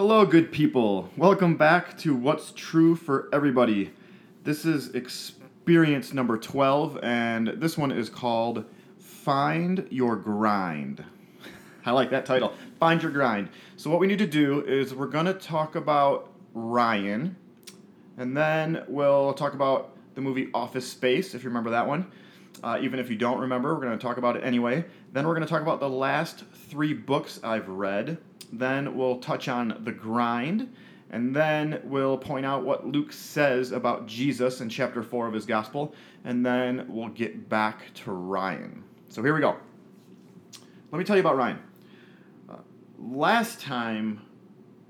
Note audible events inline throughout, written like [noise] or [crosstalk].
Hello, good people. Welcome back to What's True for Everybody. This is experience number 12, and this one is called Find Your Grind. [laughs] I like that title. Find Your Grind. So, what we need to do is we're going to talk about Ryan, and then we'll talk about the movie Office Space, if you remember that one. Uh, even if you don't remember, we're going to talk about it anyway. Then we're going to talk about the last three books I've read. Then we'll touch on the grind. And then we'll point out what Luke says about Jesus in chapter 4 of his gospel. And then we'll get back to Ryan. So here we go. Let me tell you about Ryan. Uh, last time,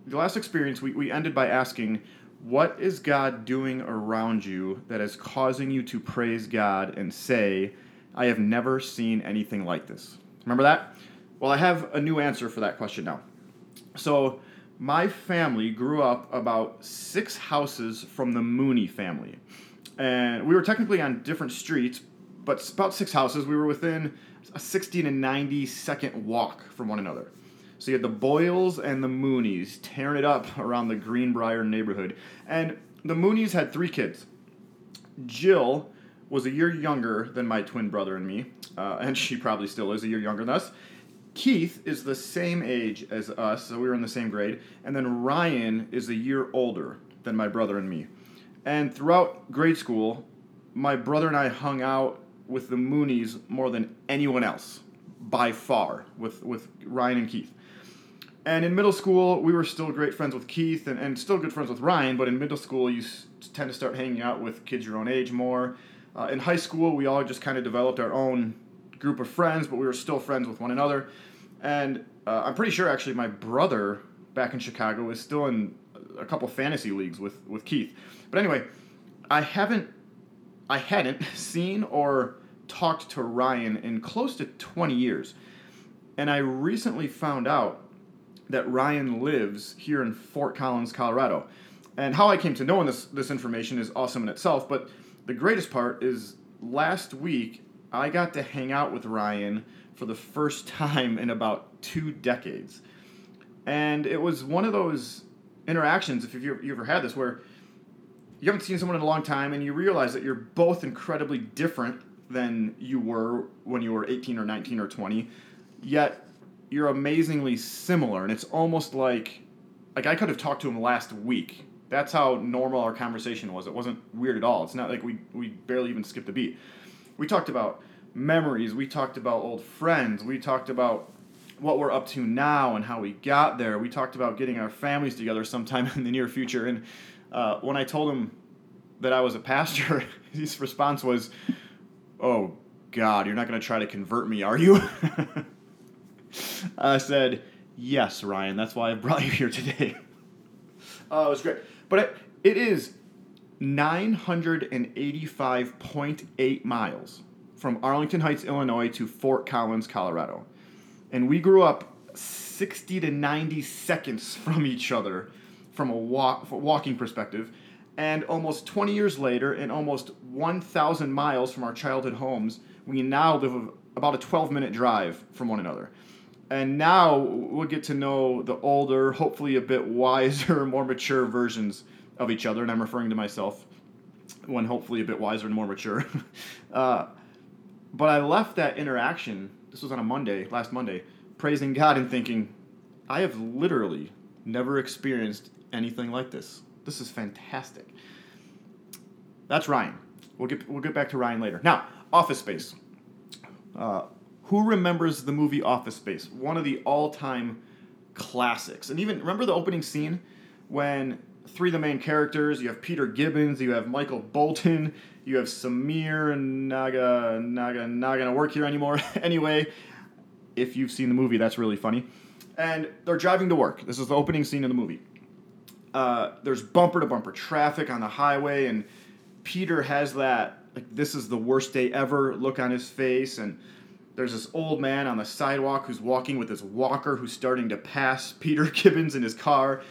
the last experience, we, we ended by asking, What is God doing around you that is causing you to praise God and say, I have never seen anything like this? Remember that? Well, I have a new answer for that question now. So, my family grew up about six houses from the Mooney family. And we were technically on different streets, but about six houses. We were within a 60 to 90 second walk from one another. So you had the Boyles and the Moonies tearing it up around the Greenbrier neighborhood. And the Moonies had three kids. Jill was a year younger than my twin brother and me, uh, [laughs] and she probably still is a year younger than us. Keith is the same age as us, so we were in the same grade. And then Ryan is a year older than my brother and me. And throughout grade school, my brother and I hung out with the Moonies more than anyone else, by far, with, with Ryan and Keith. And in middle school, we were still great friends with Keith and, and still good friends with Ryan, but in middle school, you s- tend to start hanging out with kids your own age more. Uh, in high school, we all just kind of developed our own group of friends, but we were still friends with one another. And uh, I'm pretty sure actually my brother back in Chicago is still in a couple fantasy leagues with, with Keith. But anyway, I haven't I hadn't [laughs] seen or talked to Ryan in close to 20 years. And I recently found out that Ryan lives here in Fort Collins, Colorado. And how I came to know this this information is awesome in itself, but the greatest part is last week I got to hang out with Ryan for the first [laughs] time in about two decades. And it was one of those interactions, if you've you ever had this, where you haven't seen someone in a long time and you realize that you're both incredibly different than you were when you were 18 or 19 or 20, yet you're amazingly similar. And it's almost like, like I could have talked to him last week. That's how normal our conversation was. It wasn't weird at all. It's not like we, we barely even skipped a beat. We talked about memories. We talked about old friends. We talked about what we're up to now and how we got there. We talked about getting our families together sometime [laughs] in the near future. And uh, when I told him that I was a pastor, [laughs] his response was, "Oh God, you're not going to try to convert me, are you?" [laughs] I said, "Yes, Ryan. That's why I brought you here today." Uh, it was great, but it, it is 985.8 miles from Arlington Heights, Illinois to Fort Collins, Colorado. And we grew up 60 to 90 seconds [laughs] from each other from a walk, walking perspective. And almost 20 years later, and almost 1,000 miles from our childhood homes, we now live about a 12 minute drive from one another. And now we'll get to know the older, hopefully a bit wiser, [laughs] more mature versions of each other. And I'm referring to myself when hopefully a bit wiser and more mature. [laughs] uh, but I left that interaction, this was on a Monday, last Monday, praising God and thinking, I have literally never experienced anything like this. This is fantastic. That's Ryan. We'll get, we'll get back to Ryan later. Now, Office Space. Uh, who remembers the movie Office Space? One of the all time classics. And even, remember the opening scene when three of the main characters. You have Peter Gibbons, you have Michael Bolton, you have Samir and Naga Naga not gonna work here anymore. [laughs] anyway, if you've seen the movie, that's really funny. And they're driving to work. This is the opening scene of the movie. Uh, there's bumper to bumper traffic on the highway, and Peter has that like this is the worst day ever look on his face, and there's this old man on the sidewalk who's walking with his walker who's starting to pass Peter [laughs] Gibbons in his car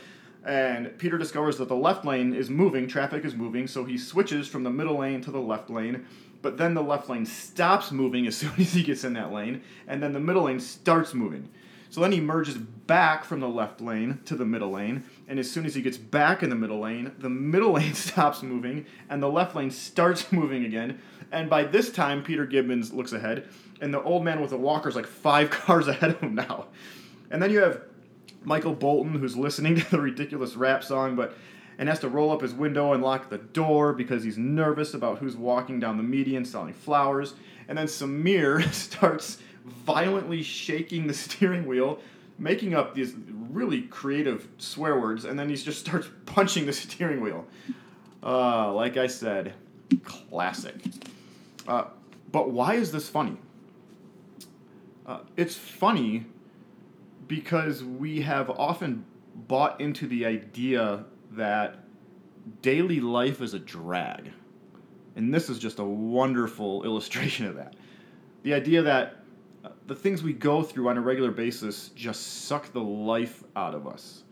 and Peter discovers that the left lane is moving, traffic is moving, so he switches from the middle lane to the left lane. But then the left lane stops moving as [laughs] soon as he gets in that lane, and then the middle lane starts moving. So then he merges back from the left lane to the middle lane, and as soon as he gets back in the middle lane, the middle [laughs] lane stops moving and the left lane starts [laughs] moving again. And by this time, Peter Gibbons looks ahead, and the old man with the walker is like five cars ahead of him now. And then you have Michael Bolton, who's listening to the ridiculous rap song, but and has to roll up his window and lock the door because he's nervous about who's walking down the median selling flowers. And then Samir [laughs] starts violently shaking the steering wheel, making up these really creative swear words, and then he just starts punching the steering wheel. Uh, like I said, classic. Uh, but why is this funny? Uh, it's funny because we have often bought into the idea that daily life is a drag. And this is just a wonderful [laughs] illustration of that. The idea that uh, the things we go through on a regular basis just suck the life out of us.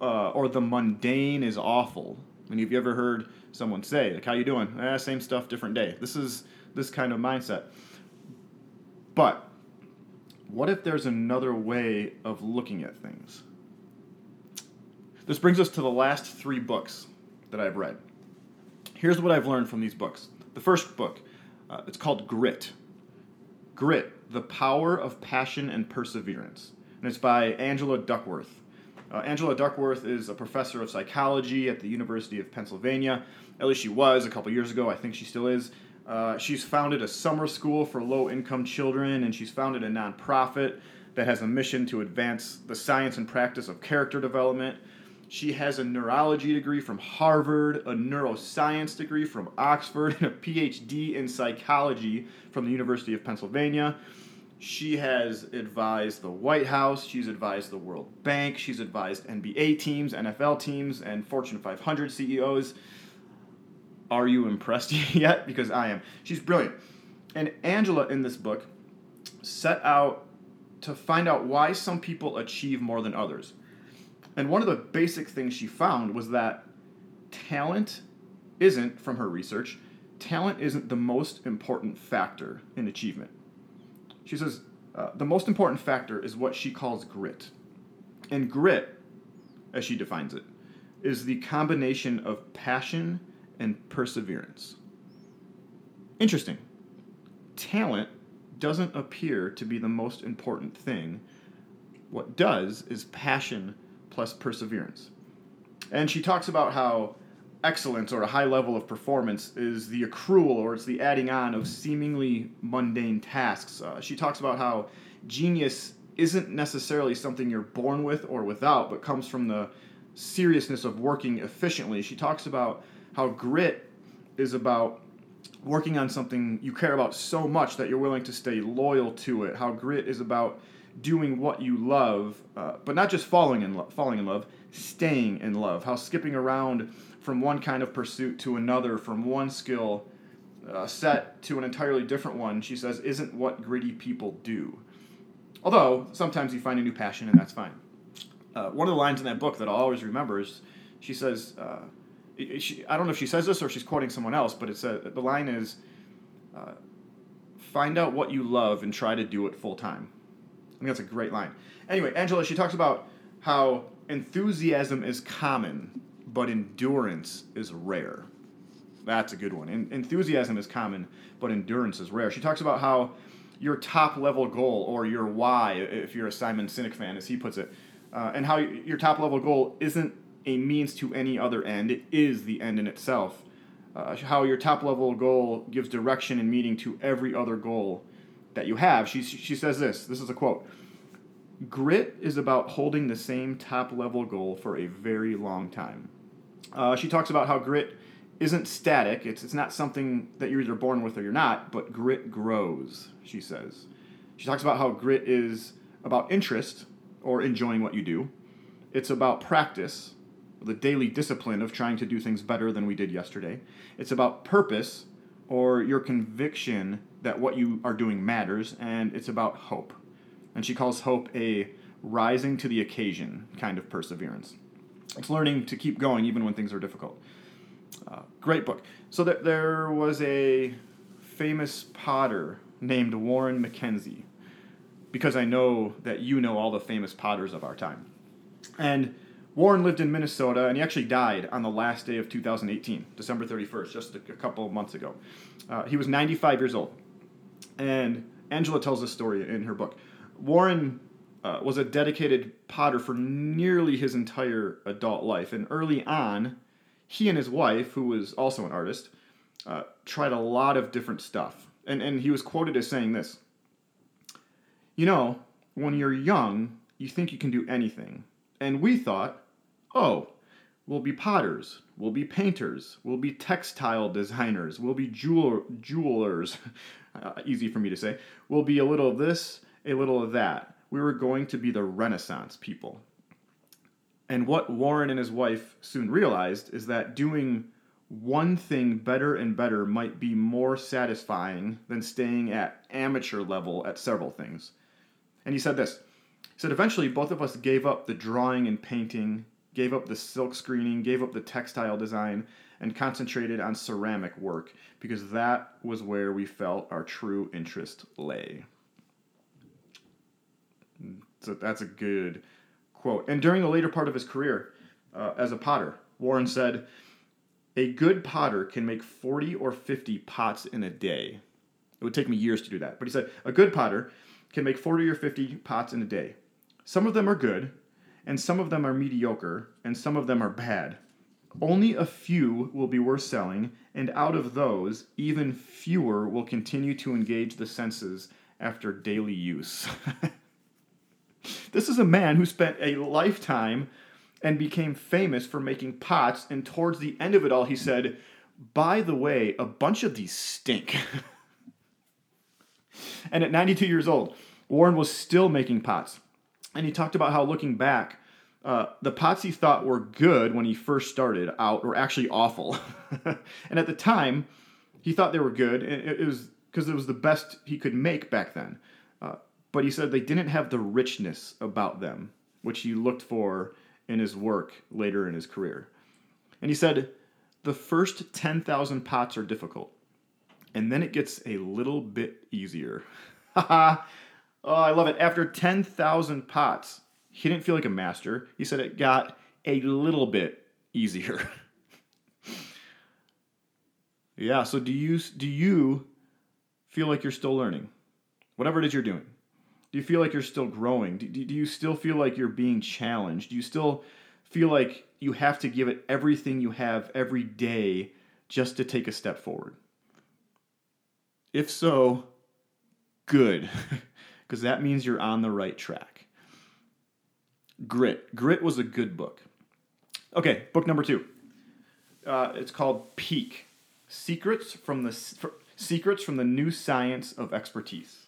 Uh, or the mundane is awful. I mean, have you ever heard someone say, like, how you doing? Eh, same stuff, different day. This is this kind of mindset. But what if there's another way of looking at things? This brings us to the last three books that I've read. Here's what I've learned from these books. The first book, uh, it's called Grit. Grit, The Power of Passion and Perseverance. And it's by Angela Duckworth. Uh, Angela Duckworth is a professor of psychology at the University of Pennsylvania. At least she was a couple years ago. I think she still is. Uh, she's founded a summer school for low income children, and she's founded a nonprofit that has a mission to advance the science and practice of character development. She has a neurology degree from Harvard, a neuroscience degree from Oxford, and a PhD in psychology from the University of Pennsylvania. She has advised the White House, she's advised the World Bank, she's advised NBA teams, NFL teams, and Fortune 500 CEOs. Are you impressed [laughs] yet? Because I am. She's brilliant. And Angela in this book set out to find out why some people achieve more than others. And one of the basic things she found was that talent isn't, from her research, talent isn't the most important factor in achievement. She says uh, the most important factor is what she calls grit. And grit, as she defines it, is the combination of passion and perseverance. Interesting. Talent doesn't appear to be the most important thing. What does is passion plus perseverance. And she talks about how excellence or a high level of performance is the accrual or it's the adding on of seemingly mundane tasks. Uh, she talks about how genius isn't necessarily something you're born with or without, but comes from the seriousness of working efficiently. She talks about how grit is about working on something you care about so much that you're willing to stay loyal to it. How grit is about doing what you love, uh, but not just falling in lo- falling in love, staying in love. How skipping around from one kind of pursuit to another, from one skill uh, set to an entirely different one, she says, isn't what gritty people do. Although sometimes you find a new passion, and that's fine. Uh, one of the lines in that book that I'll always remember is she says, uh, she, I don't know if she says this or she's quoting someone else, but it's a, the line is, uh, find out what you love and try to do it full time. I think that's a great line. Anyway, Angela, she talks about how enthusiasm is common, but endurance is rare. That's a good one. En- enthusiasm is common, but endurance is rare. She talks about how your top level goal, or your why, if you're a Simon Sinek fan, as he puts it, uh, and how your top level goal isn't a means to any other end, it is the end in itself. Uh, how your top level goal gives direction and meaning to every other goal that you have. She, she says this this is a quote Grit is about holding the same top level goal for a very long time. Uh, she talks about how grit isn't static, it's, it's not something that you're either born with or you're not, but grit grows, she says. She talks about how grit is about interest or enjoying what you do, it's about practice, the daily discipline of trying to do things better than we did yesterday, it's about purpose or your conviction that what you are doing matters, and it's about hope. And she calls hope a rising to the occasion kind of perseverance. It's learning to keep going even when things are difficult. Uh, great book. So th- there was a famous potter named Warren MacKenzie. because I know that you know all the famous potters of our time. And Warren lived in Minnesota, and he actually died on the last day of 2018, December 31st, just a, couple of months ago. Uh, he was 95 years old. And Angela tells this story in her book. Warren uh, was a dedicated potter for nearly his entire adult life. And early on, he and his wife, who was also an artist, uh, tried a lot of different stuff. And, and he was quoted as saying this You know, when you're young, you think you can do anything. And we thought, oh, we'll be potters, we'll be painters, we'll be textile designers, we'll be jewel- jewelers. uh, [laughs] easy for me to say. We'll be a little of this, a little of that. We were going to be the Renaissance people. And what Warren and his wife soon realized is that doing one thing better and better might be more satisfying than staying at amateur level at several things. And he said this said, eventually, both of us gave up the drawing and painting, gave up the silk screening, gave up the textile design, and concentrated on ceramic work because that was where we felt our true interest lay. So that's a good quote. And during the later part of his career uh, as a potter, Warren said, A good potter can make 40 or 50 pots in a day. It would take me years to do that. But he said, A good potter can make 40 or 50 pots in a day. Some of them are good, and some of them are mediocre, and some of them are bad. Only a few will be worth selling, and out of those, even fewer will continue to engage the senses after daily use. [laughs] this is a man who spent a lifetime and became famous for making pots, and towards the end of it all, he said, By the way, a bunch of these stink. [laughs] and at 92 years old, Warren was still making pots and he talked about how looking back, uh, the pots he thought were good when he first started out were actually awful. [laughs] and at the time, he thought they were good, and it, was because it was the best he could make back then. Uh, but he said they didn't have the richness about them, which he looked for in his work later in his career. And he said, the first 10,000 pots are difficult, and then it gets a little bit easier. [laughs] Oh, I love it. After 10,000 pots, he didn't feel like a master. He said it got a little bit easier. [laughs] yeah, so do you do you feel like you're still learning? Whatever it is you're doing. Do you feel like you're still growing? Do, do you still feel like you're being challenged? Do you still feel like you have to give it everything you have every day just to take a step forward? If so, good. [laughs] because that means you're on the right track. Grit. Grit was a good book. Okay, book number two. Uh, it's called Peak: Secrets from the Secrets from the New Science of Expertise.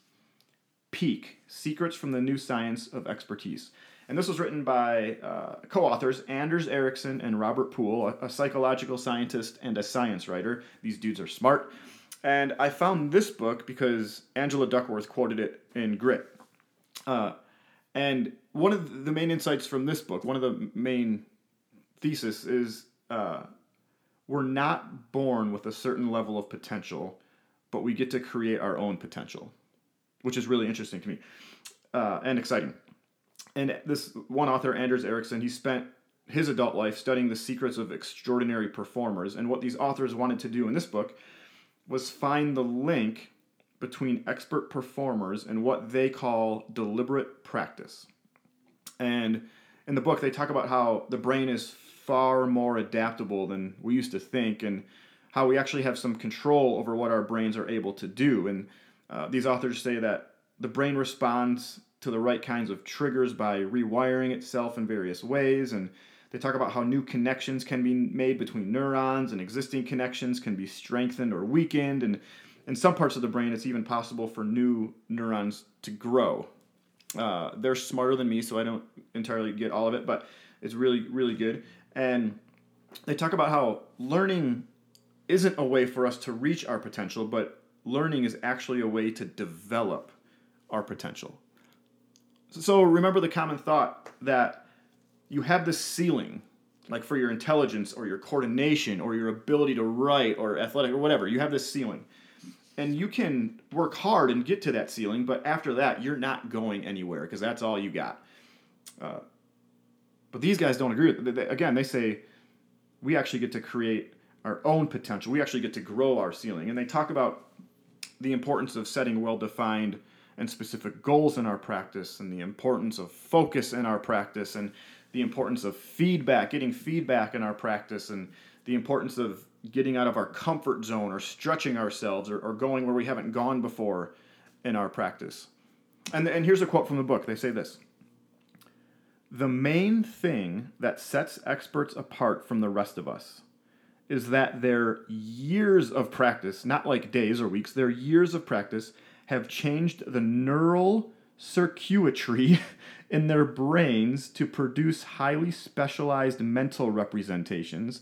Peak: Secrets from the New Science of Expertise. And this was written by uh, co-authors Anders Ericsson and Robert Pool, a, a psychological scientist and a science writer. These dudes are smart. And I found this book because Angela Duckworth quoted it in Grit. Uh, and one of the main insights from this book, one of the main thesis is uh, we're not born with a certain level of potential, but we get to create our own potential, which is really interesting to me uh, and exciting. And this one author, Anders Ericsson, he spent his adult life studying the secrets of extraordinary performers. And what these authors wanted to do in this book was find the link between expert performers and what they call deliberate practice. And in the book, they talk about how the brain is far more adaptable than we used to think, and how we actually have some control over what our brains are able to do. And uh, these authors say that the brain responds to the right kinds of triggers by rewiring itself in various ways, and they talk about how new connections can be made between neurons and existing connections can be strengthened or weakened. And in some parts of the brain, it's even possible for new neurons to grow. Uh, they're smarter than me, so I don't entirely get all of it, but it's really, really good. And they talk about how learning isn't a way for us to reach our potential, but learning is actually a way to develop our potential. So remember the common thought that you have this ceiling like for your intelligence or your coordination or your ability to write or athletic or whatever you have this ceiling and you can work hard and get to that ceiling, but after that, you're not going anywhere because that's all you got. Uh, but these guys don't agree with it. Again, they say we actually get to create our own potential. We actually get to grow our ceiling. And they talk about the importance of setting well defined and specific goals in our practice, and the importance of focus in our practice, and the importance of feedback, getting feedback in our practice, and the importance of getting out of our comfort zone or stretching ourselves or, or going where we haven't gone before in our practice. And, and here's a quote from the book they say this The main thing that sets experts apart from the rest of us is that their years of practice, not like days or weeks, their years of practice have changed the neural circuitry [laughs] in their brains to produce highly specialized mental representations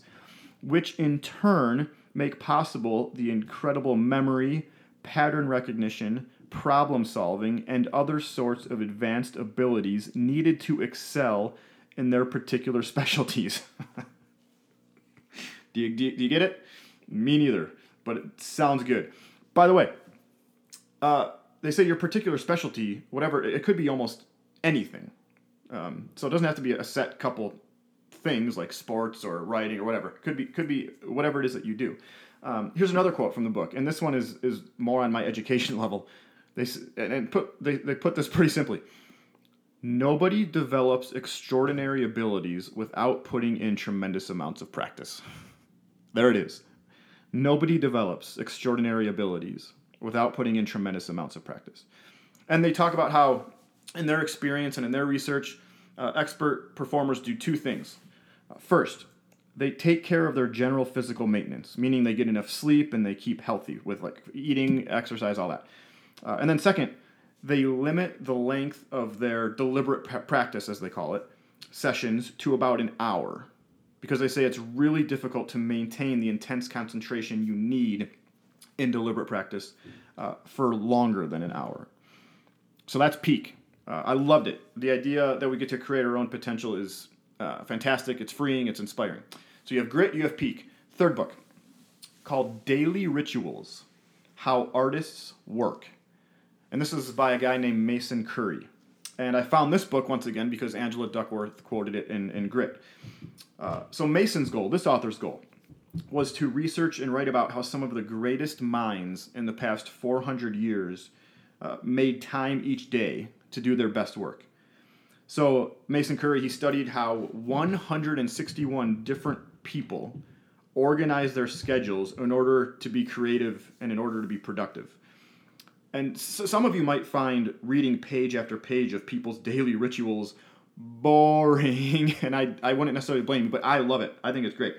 which in turn make possible the incredible memory, pattern recognition, problem solving, and other sorts of advanced abilities needed to excel in their particular [laughs] specialties. [laughs] do, you, do, you, do, you, get it? Me neither, but it sounds good. By the way, uh, they say your particular specialty, whatever, it could be almost anything. Um, so it doesn't have to be a set couple things like sports or writing or whatever. Could be could be whatever it is that you do. Um, here's another quote from the book, and this one is is more on my [laughs] education level. They and put they, they put this pretty simply. Nobody develops extraordinary abilities without putting in tremendous amounts of practice. [laughs] There it is. Nobody develops extraordinary abilities without putting in tremendous amounts of practice. And they talk about how, in their experience and in their research, uh, expert performers do two things. Uh, first, they take care of their general physical maintenance, meaning they get enough sleep and they keep healthy with like eating, exercise, all that. Uh, and then second, they limit the length of their deliberate practice, as they call it, sessions to about an hour, because they say it's really difficult to maintain the intense concentration you need in deliberate practice uh, for longer than an hour. So that's peak. Uh, I loved it. The idea that we get to create our own potential is uh, fantastic. It's freeing. It's inspiring. So you have grit. You have peak. Third book called Daily Rituals: How Artists Work, and this is by a guy named Mason Currey. And I found this book once again because Angela Duckworth quoted it in, in Grit. Uh, so Mason's goal, this author's goal, was to research and write about how some of the greatest minds in the past 400 years uh, made time each day to do their best work. So Mason Currey, he studied how 161 different people organize their schedules in order to be creative and in order to be productive. And so some of you might find reading page after page of people's daily rituals boring, [laughs] and I, I wouldn't necessarily blame you, but I love it. I think it's great.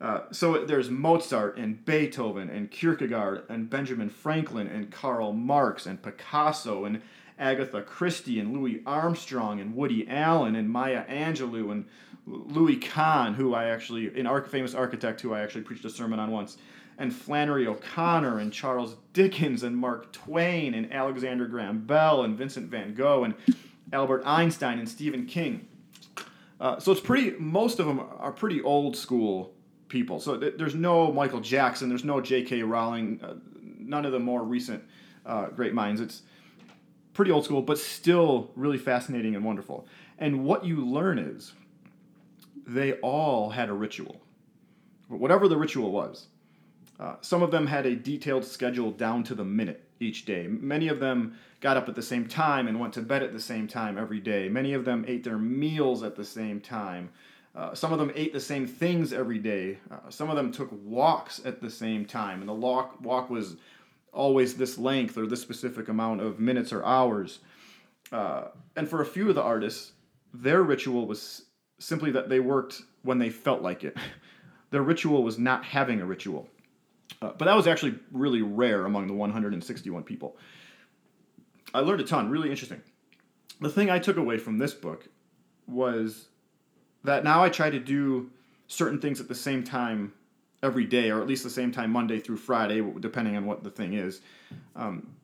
Uh, so there's Mozart and Beethoven and Kierkegaard and Benjamin Franklin and Karl Marx and Picasso and Agatha Christie and Louis Armstrong and Woody Allen and Maya Angelou and Louis Kahn, who I actually, an arch, famous architect who I actually preached a sermon on once, and Flannery O'Connor and Charles Dickens and Mark Twain and Alexander Graham Bell and Vincent van Gogh and Albert Einstein and Stephen King. Uh, so it's pretty, most of them are pretty old school people. So th- there's no Michael Jackson, there's no J.K. Rowling, uh, none of the more recent uh, great minds. It's pretty old school, but still really fascinating and wonderful. And what you learn is they all had a ritual, whatever the ritual was. Uh, some of them had a detailed schedule down to the minute each day. Many of them got up at the same time and went to bed at the same time every day. Many of them ate their meals at the same time. Uh, some of them ate the same things every day. Uh, some of them took walks at the same time, and the walk walk was always this length or this specific amount of minutes or hours. Uh, and for a few of the artists, their ritual was simply that they worked when they felt like it. [laughs] their ritual was not having a ritual. Uh, but that was actually really rare among the 161 people. I learned a ton, really interesting. The thing I took away from this book was that now I try to do certain things at the same time every day, or at least the same time Monday through Friday, depending on what the thing is, um,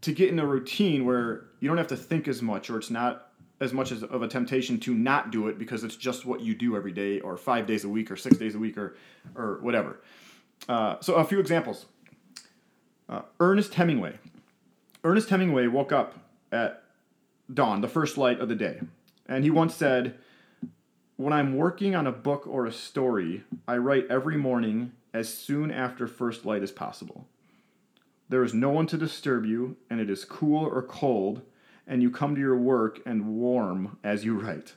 to get in a routine where you don't have to think as much, or it's not as much as of a temptation to not do it because it's just what you do every day, or five days a week, or six days a week, or or whatever. Uh, so a few examples. Uh, Ernest Hemingway. Ernest Hemingway woke up at dawn, the first light of the day, and he once said, When I'm working on a book or a story, I write every morning as soon after first light as possible. There is no one to disturb you, and it is cool or cold, and you come to your work and warm as you write.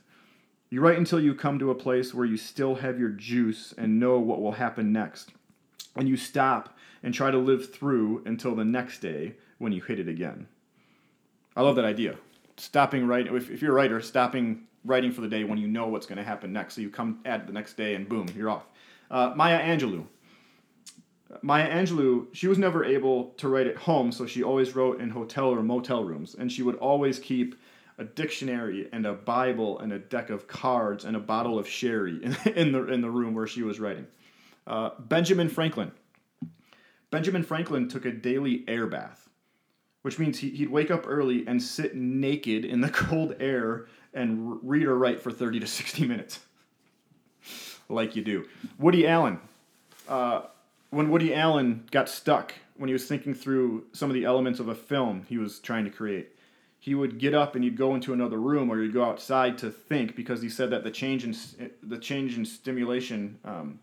You write until you come to a place where you still have your juice and know what will happen next. And you stop and try to live through until the next day when you hit it again. I love that idea. Stopping writing, if, if you're a writer, stopping writing for the day when you know what's going to happen next. So you come at the next day and boom, you're off. Uh, Maya Angelou. Maya Angelou, she was never able to write at home, so she always wrote in hotel or motel rooms. And she would always keep a dictionary and a Bible and a deck of cards and a bottle of sherry [laughs] in, the, in the room where she was writing. Uh, Benjamin Franklin. Benjamin Franklin took a daily air bath, which means he, he'd wake up early and sit naked in the [laughs] cold air and read or write for 30 to 60 minutes. like you do. Woody Allen. Uh, when Woody Allen got stuck, when he was thinking through some of the elements of a film he was trying to create, he would get up and he'd go into another room or he'd go outside to think because he said that the change in the change in stimulation um,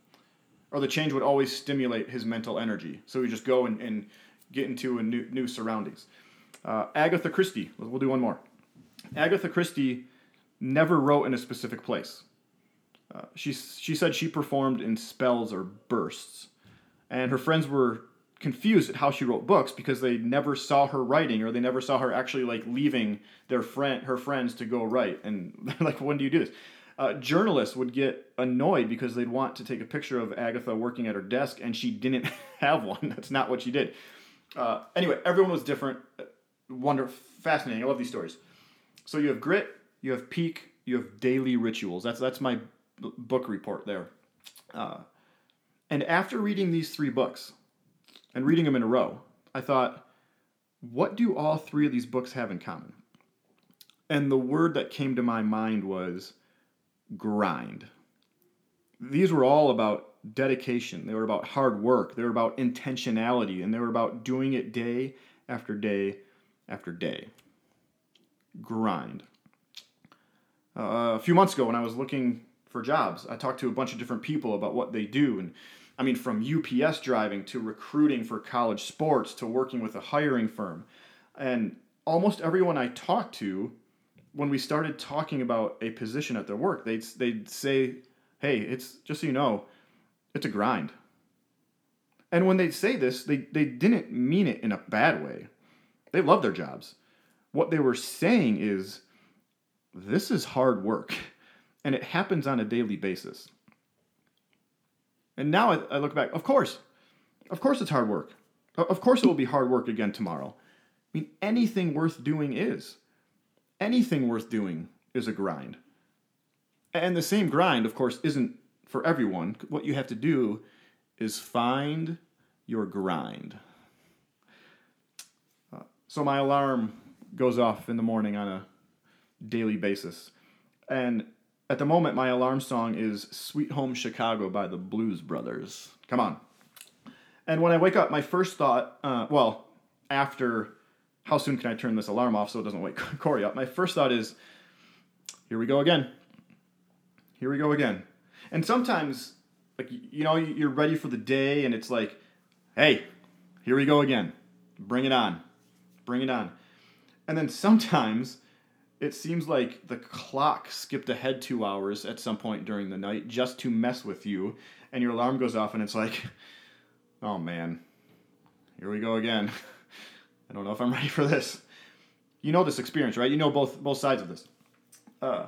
or the change would always stimulate his mental energy. So he'd just go and, and get into a new, new surroundings. Uh, Agatha Christie, we'll do one more. Agatha Christie never wrote in a specific place. Uh, she, she said she performed in spells or bursts. And her friends were confused at how she wrote books because they never saw her writing or they never saw her actually like leaving their friend her friends to go write. And [laughs] like when do you do this? Uh, journalists would get annoyed because they'd want to take a picture of agatha working at her desk and she didn't [laughs] have one. That's not what she did. Uh, anyway everyone was different. Wonder fascinating. I love these stories. So you have grit you have peak you have daily rituals that's that's my book report there uh, and after reading these three books and reading them in a row, I thought, what do all three of these books have in common? And the word that came to my mind was grind. These were all about dedication, they were about hard work, they were about intentionality, and they were about doing it day after day after day. Grind. Uh, a few months ago, when I was looking for jobs, I talked to a bunch of different people about what they do, and I mean, from UPS driving to recruiting for college sports to working with a hiring firm. And almost everyone I talked to, when we started talking about a position at their work, they'd, they'd say, hey, it's just so you know, it's a grind. And when they say this, they, they didn't mean it in a bad way. They love their jobs. What they were saying is, this is hard work, [laughs] and it happens on a daily basis. And now I, look back, of course, of course it's hard work. Of course it will be hard work again tomorrow. I mean, anything worth doing is. Anything worth doing is a grind. And the same grind, of course, isn't for everyone. What you have to do is find your grind. Uh, so my alarm goes off in the morning on a daily basis. And at the moment, my alarm song is Sweet Home Chicago by the Blues Brothers. Come on. And when I wake up, my first thought, uh, well, after how soon can I turn this alarm off so it doesn't wake [laughs] Corey up, my first thought is, here we go again. Here we go again. And sometimes, like, you know, you're ready for the day and it's like, hey, here we go again. Bring it on. Bring it on. And then sometimes it seems like the clock skipped ahead two hours at some point during the night just to mess with you, and your alarm goes off, and it's like, [laughs] oh man, here we go again. [laughs] I don't know if I'm ready for this. You know this experience, right? You know both both sides of this. Uh,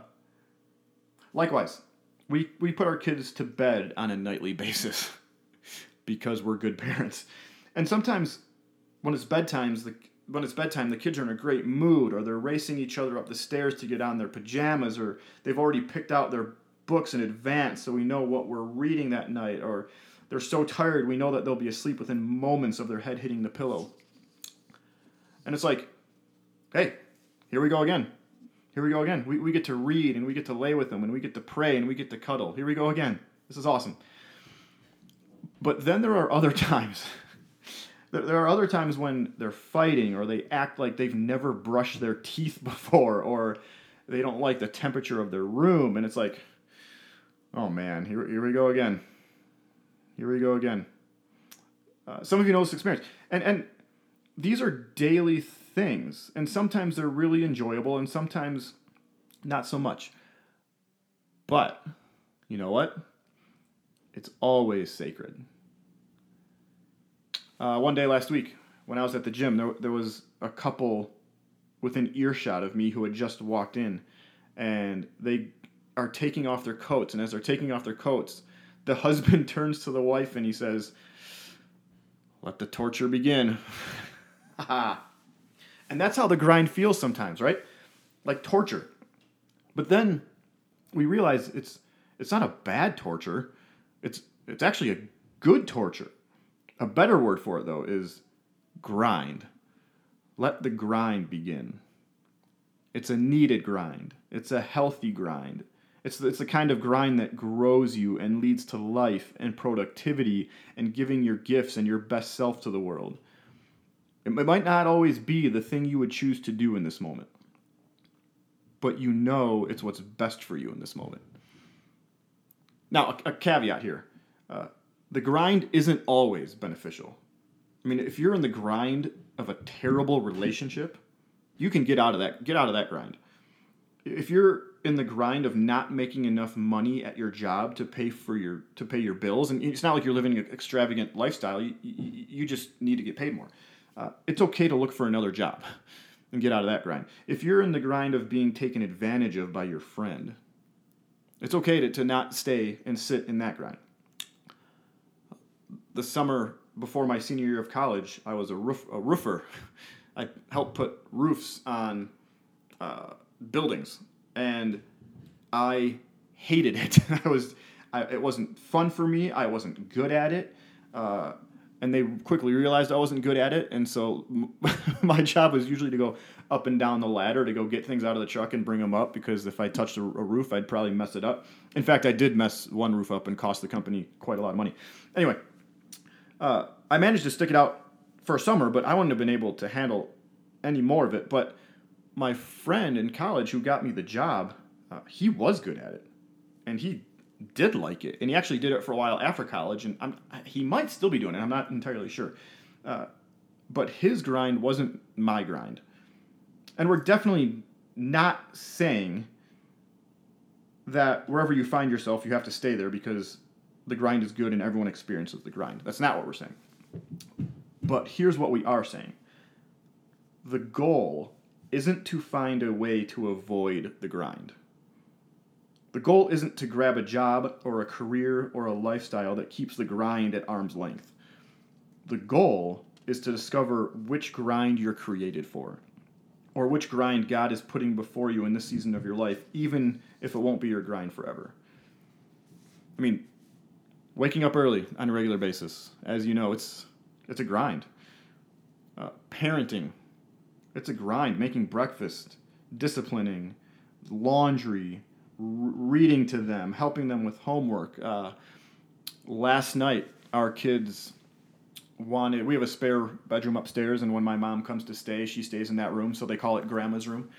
likewise, we we put our kids to bed on a nightly [laughs] basis because we're good parents, and sometimes when it's bedtimes, the when it's bedtime, the kids are in a great mood, or they're racing each other up the stairs to get on their pajamas, or they've already picked out their books in advance so we know what we're reading that night, or they're so tired we know that they'll be asleep within moments of their head hitting the pillow. And it's like, hey, here we go again. Here we go again. We, we get to read and we get to lay with them and we get to pray and we get to cuddle. Here we go again. This is awesome. But then there are other [laughs] times There, there are other times when they're fighting or they act like they've never brushed their teeth [laughs] before or they don't like the temperature of their room. And it's like, oh man, here, here we go again. Here we go again. Uh, some of you know this experience. And, and these are daily things. And sometimes they're really enjoyable and sometimes not so much. But you know what? It's always sacred. Uh, one day last week, when I was at the gym, there, there was a couple within earshot of me who had just walked in, and they are taking off their coats. And as they're taking off their coats, the [laughs] husband turns to the wife and he says, Let the torture begin. [laughs] and that's how the grind feels sometimes, right? Like torture. But then we realize it's it's not a bad torture. It's it's actually a good torture. A better word for it though is grind. Let the grind begin. It's a needed grind. It's a healthy grind. It's the, it's the kind of grind that grows you and leads to life and productivity and giving your gifts and your best self to the world. It might not always be the thing you would choose to do in this moment, but you know it's what's best for you in this moment. Now, a, a caveat here uh, the grind isn't always beneficial. I mean, if you're in the grind of a terrible relationship, you can get out of that get out of that grind. If you're in the grind of not making enough money at your job to pay for your to pay your bills, and it's not like you're living an extravagant lifestyle. You, you, just need to get paid more. Uh, it's okay to look for another job [laughs] and get out of that grind. If you're in the grind of being taken advantage of by your friend, it's okay to, to not stay and sit in that grind. The summer before my senior year of college, I was a, roof, a roofer. [laughs] I helped put roofs on uh, buildings, and I hated it. [laughs] I was, I, it wasn't fun for me. I wasn't good at it. Uh, and they quickly realized I wasn't good at it, and so [laughs] my job was usually to go up and down the ladder to go get things out of the truck and bring them up because if I touched a, a roof, I'd probably mess it up. In fact, I did mess one roof up and cost the company quite a lot of money. Anyway, uh, I managed to stick it out for a summer, but I wouldn't have been able to handle any more of it. But my friend in college who got me the job, uh, he was good at it, and he did like it, and he actually did it for a while after college, and I'm, he might still be doing it. I'm not entirely sure, uh, but his grind wasn't my grind, and we're definitely not saying that wherever you find yourself, you have to stay there because the grind is good and everyone experiences the grind. That's not what we're saying. But here's what we are saying the goal isn't to find a way to avoid the grind. The goal isn't to grab a job or a career or a lifestyle that keeps the grind at arm's length. The goal is to discover which grind you're created for, or which grind God is putting before you in this season of your life, even if it won't be your grind forever. I mean, waking up early on a regular basis, as you know, it's it's a grind. Uh, parenting, it's a grind. Making breakfast, disciplining, laundry, reading to them, helping them with homework. Uh, last night, our kids wanted, we have a spare bedroom upstairs, and when my mom comes to stay, she stays in that room, so they call it grandma's room.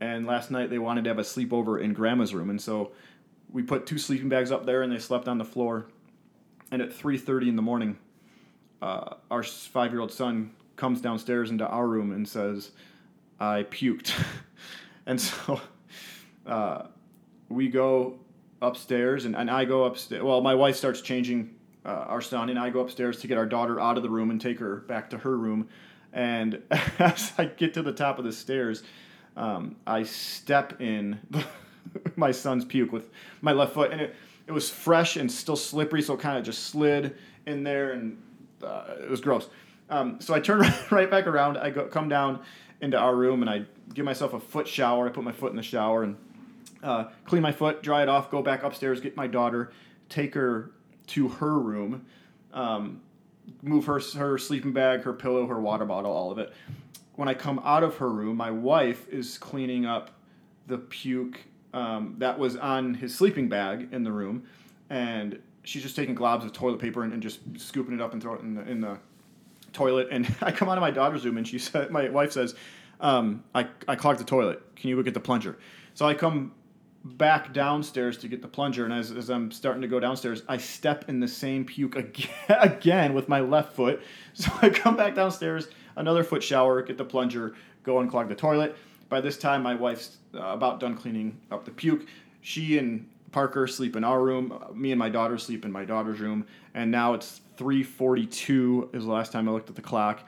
And last night, they wanted to have a sleepover in grandma's room, and so we put two sleeping bags up there, and they slept on the floor. And at 3:30 in the morning, uh, our five-year-old son comes downstairs into our room and says, "I puked," [laughs] and so. Uh, we go upstairs and, and I go upstairs. Well, my wife starts changing uh, our son, and I go upstairs to get our daughter out of the room and take her back to her room. And [laughs] as I get to the top of the stairs, um, I step in [laughs] my son's puke with my left foot, and it, it was fresh and still slippery, so it kind of just slid in there, and uh, it was gross. Um, so I turn [laughs] right back around. I go come down into our room, and I give myself a foot shower. I put my foot in the shower and uh, clean my foot, dry it off, go back upstairs, get my daughter, take her to her room, um, move her her sleeping bag, her pillow, her water bottle, all of it. When I come out of her room, my wife is cleaning up the puke um, that was on his sleeping bag in the room, and she's just taking globs of toilet paper and, and just scooping it up and throwing it in the in the toilet, and [laughs] I come out of my daughter's room, and she said, my wife says, um, I, I clogged the toilet. Can you go get the plunger? So I come back downstairs to get the plunger, and as, as I'm starting to go downstairs, I step in the same puke [laughs] again, again with my left foot. [laughs] So I come back downstairs, another foot shower, get the plunger, go unclog the toilet. By this time, my wife's uh, about done cleaning up the puke. She and Parker sleep in our room. Uh, me and my daughter sleep in my daughter's room. And now it's 3:42 is the last time I looked at the clock.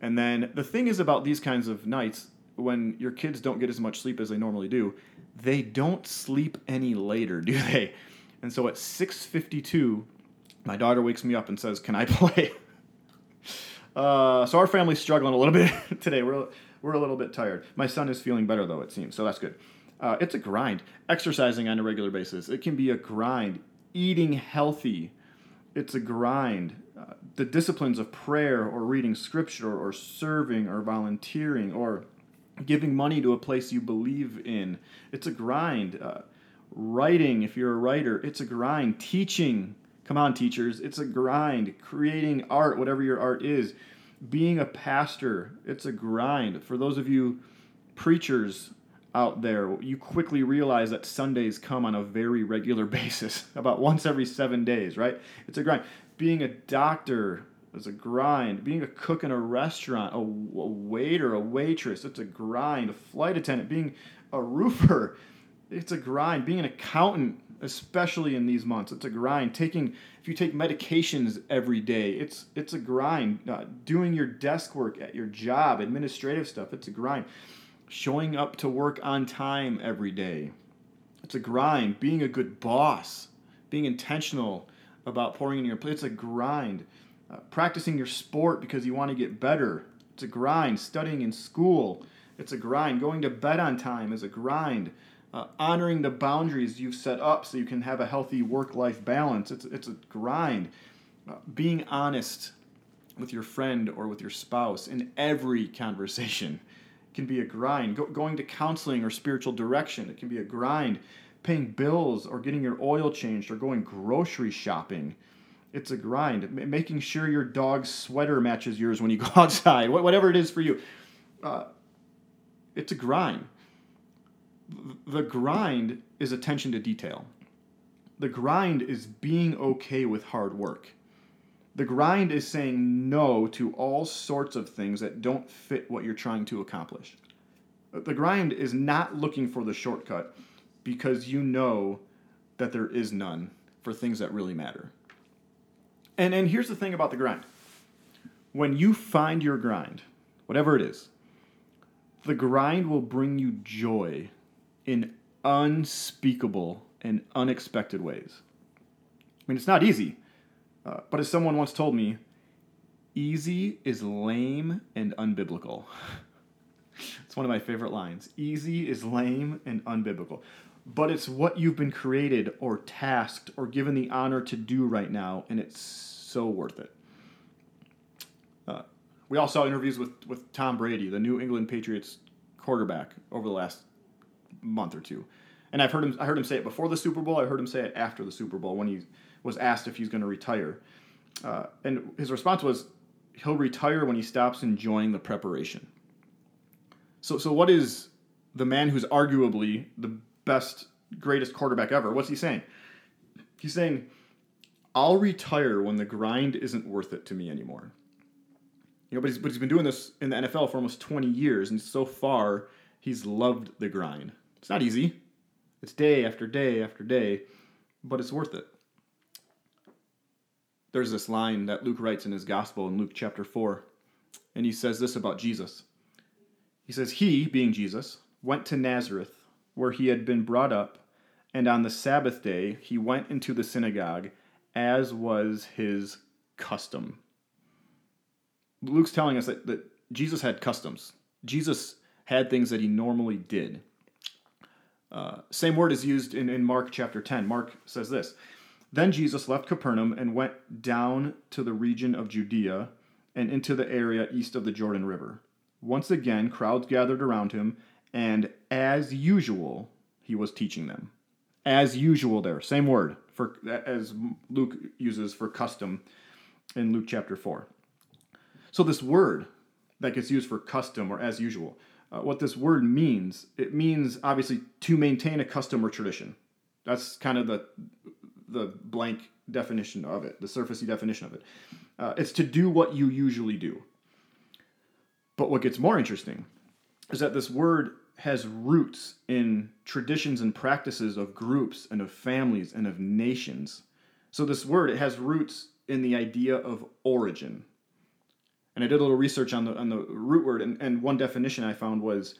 And then the thing is about these kinds of nights when your kids don't get as much sleep as they normally do, they don't sleep any later, [laughs] do they? And so at 6:52, my daughter wakes me up and says, "Can I [laughs] play?" Uh, so our family's struggling a little bit [laughs] today. We're we're a little bit tired. My son is feeling better though, it seems, so that's good. Uh, it's a grind. Exercising on a regular basis, it can be a grind. Eating healthy, it's a grind. Uh, the disciplines of prayer or reading scripture or serving or volunteering or giving money to a place you believe in, it's a grind. Uh, writing, if you're a writer, it's a grind. Teaching, come on, teachers, it's a grind. Creating art, whatever your art is being a pastor, it's a grind. For those of you preachers out there, you quickly realize that Sundays come on a very regular [laughs] basis, about once every seven days, right? It's a grind. Being a doctor is a grind. Being a cook in a restaurant, a, a waiter, a waitress, it's a grind. A flight attendant, being a roofer, it's a grind. Being an accountant, especially in these months. It's a grind. Taking if you take medications every day, it's it's a grind. Uh, doing your desk work at your job, administrative stuff, it's a grind. Showing up to work on time every day, it's a grind. Being a good boss, being intentional about pouring in your plate, it's a grind. Uh, practicing your sport because you want to get better, it's a grind. Studying in school, it's a grind. Going to bed on time is a grind uh, honoring the boundaries you've set up so you can have a healthy work life balance. It's, it's a grind. Uh, being honest with your friend or with your spouse in every conversation [laughs] can be a grind. Go, going to counseling or spiritual direction, it can be a grind. Paying bills or getting your oil changed or going grocery shopping, it's a grind. M- making sure your dog's sweater matches yours when you go [laughs] outside, whatever it is for you, uh, it's a grind the grind is attention to detail. The grind is being okay with hard work. The grind is saying no to all sorts of things that don't fit what you're trying to accomplish. The grind is not looking for the shortcut because you know that there is none for things that really matter. And, and here's the thing about the grind when you find your grind, whatever it is, the grind will bring you joy in unspeakable and unexpected ways. I mean, it's not easy, uh, but as someone once told me, easy is lame and unbiblical. [laughs] it's one of my favorite lines. Easy is lame and unbiblical. But it's what you've been created or tasked or given the honor to do right now, and it's so worth it. Uh, we all saw interviews with, with Tom Brady, the New England Patriots quarterback, over the last month or two. And I've heard him. I heard him say it before the Super Bowl. I heard him say it after the Super Bowl when he was asked if he's going to retire. Uh, and his response was, "He'll retire when he stops enjoying the preparation." So, so what is the man who's arguably the best, greatest quarterback ever? What's he saying? He's saying, "I'll retire when the grind isn't worth it to me anymore." You know, but he's, but he's been doing this in the NFL for almost 20 years, and so far he's loved the grind. It's not easy. It's day after day after day, but it's worth it. There's this line that Luke writes in his gospel in Luke chapter 4, and he says this about Jesus. He says, He, being Jesus, went to Nazareth, where he had been brought up, and on the Sabbath day he went into the synagogue, as was his custom. Luke's telling us that, that Jesus had customs. Jesus had things that he normally did. Uh, same word is used in, in Mark chapter 10. Mark says this Then Jesus left Capernaum and went down to the region of Judea and into the area east of the Jordan River. Once again, crowds gathered around him, and as usual, he was teaching them. As usual, there, same word for as Luke uses for custom in Luke chapter 4. So, this word that gets used for custom or as usual, uh, what this word means, it means obviously to maintain a custom or tradition. That's kind of the, the blank definition of it, the surfacey definition of it. Uh, it's to do what you usually do. But what gets more interesting is that this word has roots in traditions and practices of groups and of families and of nations. So this word it has roots in the idea of origin. And I did a little research on the on the root word, and, and one definition I found was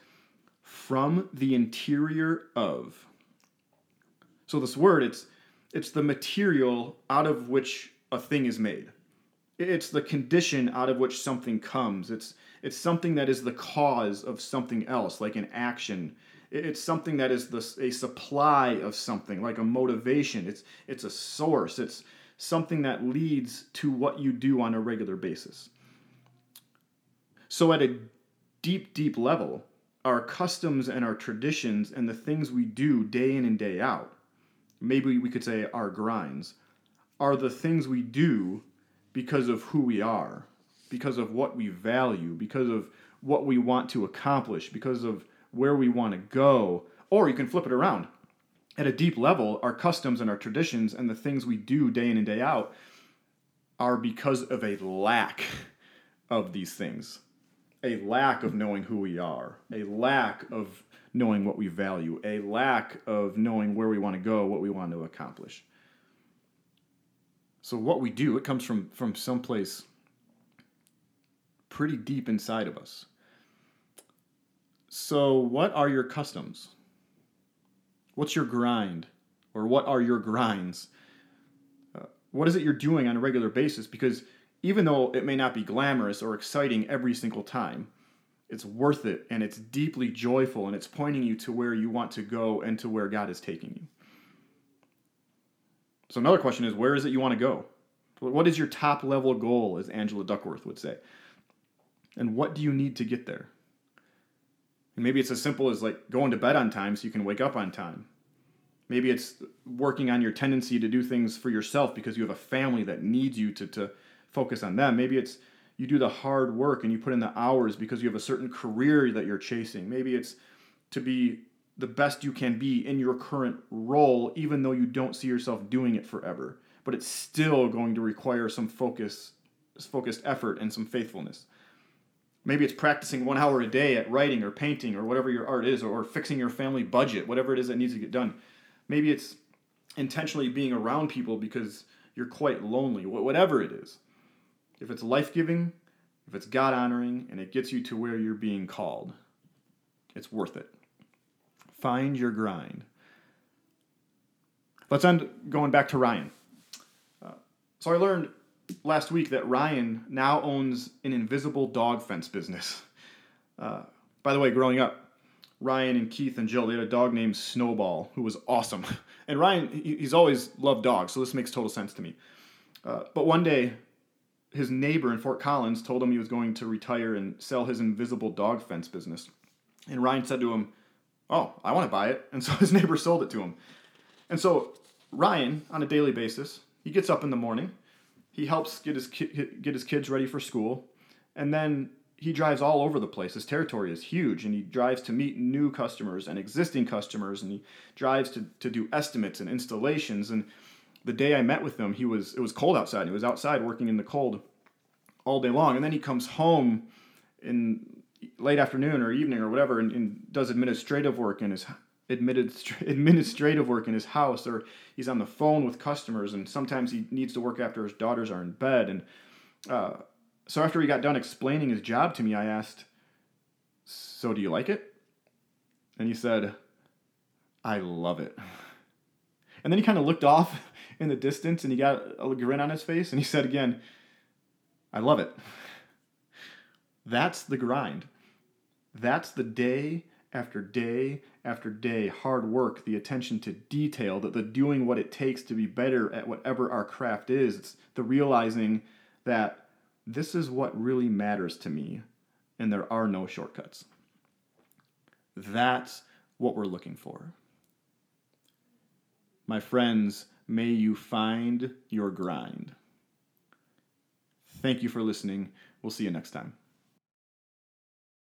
from the interior of. So this word, it's it's the material out of which a thing is made. It's the condition out of which something comes. It's it's something that is the cause of something else, like an action. It's something that is the, a supply of something, like a motivation. It's it's a source. It's something that leads to what you do on a regular basis. So at a deep, deep level, our customs and our traditions and the things we do day in and day out, maybe we could say our grinds, are the things we do because of who we are, because of what we value, because of what we want to accomplish, because of where we want to go. Or you can flip it around. At a deep level, our customs and our traditions and the things we do day in and day out are because of a lack of these things. A lack of knowing who we are, a lack of knowing what we value, a lack of knowing where we want to go, what we want to accomplish. So what we do, it comes from from someplace pretty deep inside of us. So what are your customs? What's your grind? Or what are your grinds? Uh, what is it you're doing on a regular basis? Because even though it may not be glamorous or exciting every single time, it's worth it and it's deeply joyful and it's pointing you to where you want to go and to where God is taking you. So, another question is where is it you want to go? What is your top level goal, as Angela Duckworth would say? And what do you need to get there? And maybe it's as simple as like going to bed on time so you can wake up on time. Maybe it's working on your tendency to do things for yourself because you have a family that needs you to, to focus on them. Maybe it's you do the hard work and you put in the hours because you have a certain career that you're chasing. Maybe it's to be the best you can be in your current role, even though you don't see yourself doing it forever. But it's still going to require some focus, focused effort and some faithfulness. Maybe it's practicing one hour a day at writing or painting or whatever your art is, or, fixing your family budget, whatever it is that needs to get done. Maybe it's intentionally being around people because you're quite lonely, whatever it is. If it's life giving, if it's God honoring, and it gets you to where you're being called, it's worth it. Find your grind. Let's end going back to Ryan. Uh, so I learned last week that Ryan now owns an invisible dog fence business. [laughs] Uh, by the way, growing up, Ryan and Keith and Jill, they had a dog named Snowball who was awesome. [laughs] And Ryan, he's always loved dogs, so this makes total sense to me. Uh, but one day, his neighbor in Fort Collins told him he was going to retire and sell his invisible dog fence business. And Ryan said to him, Oh, I want to buy it. And so his [laughs] neighbor sold it to him. And so Ryan, on a daily basis, he gets up in the morning he helps get his ki- get his kids ready for school, and then he drives all over the place. His territory is huge, and he drives to meet new customers and existing customers, and he drives to, to do estimates and installations. And the day I met with him, he was it was cold outside. He was outside working in the cold all day long, and then he comes home in late afternoon or evening or whatever, and, and does administrative work in his [laughs] administrative work in his house or he's on the phone with customers and sometimes he needs to work after his daughters are in bed. And uh, so after he got done explaining his job to me i asked so do you like it? And he said i love it. [laughs] And then he kind of looked off in the distance and he got a grin on his face and he said again i love it that's the grind that's the day after day after day, hard work, the attention to detail, that the doing what it takes to be better at whatever our craft is. It's the realizing that this is what really matters to me, and there are no shortcuts. That's what we're looking for. My friends, may you find your grind. Thank you for listening. We'll see you next time.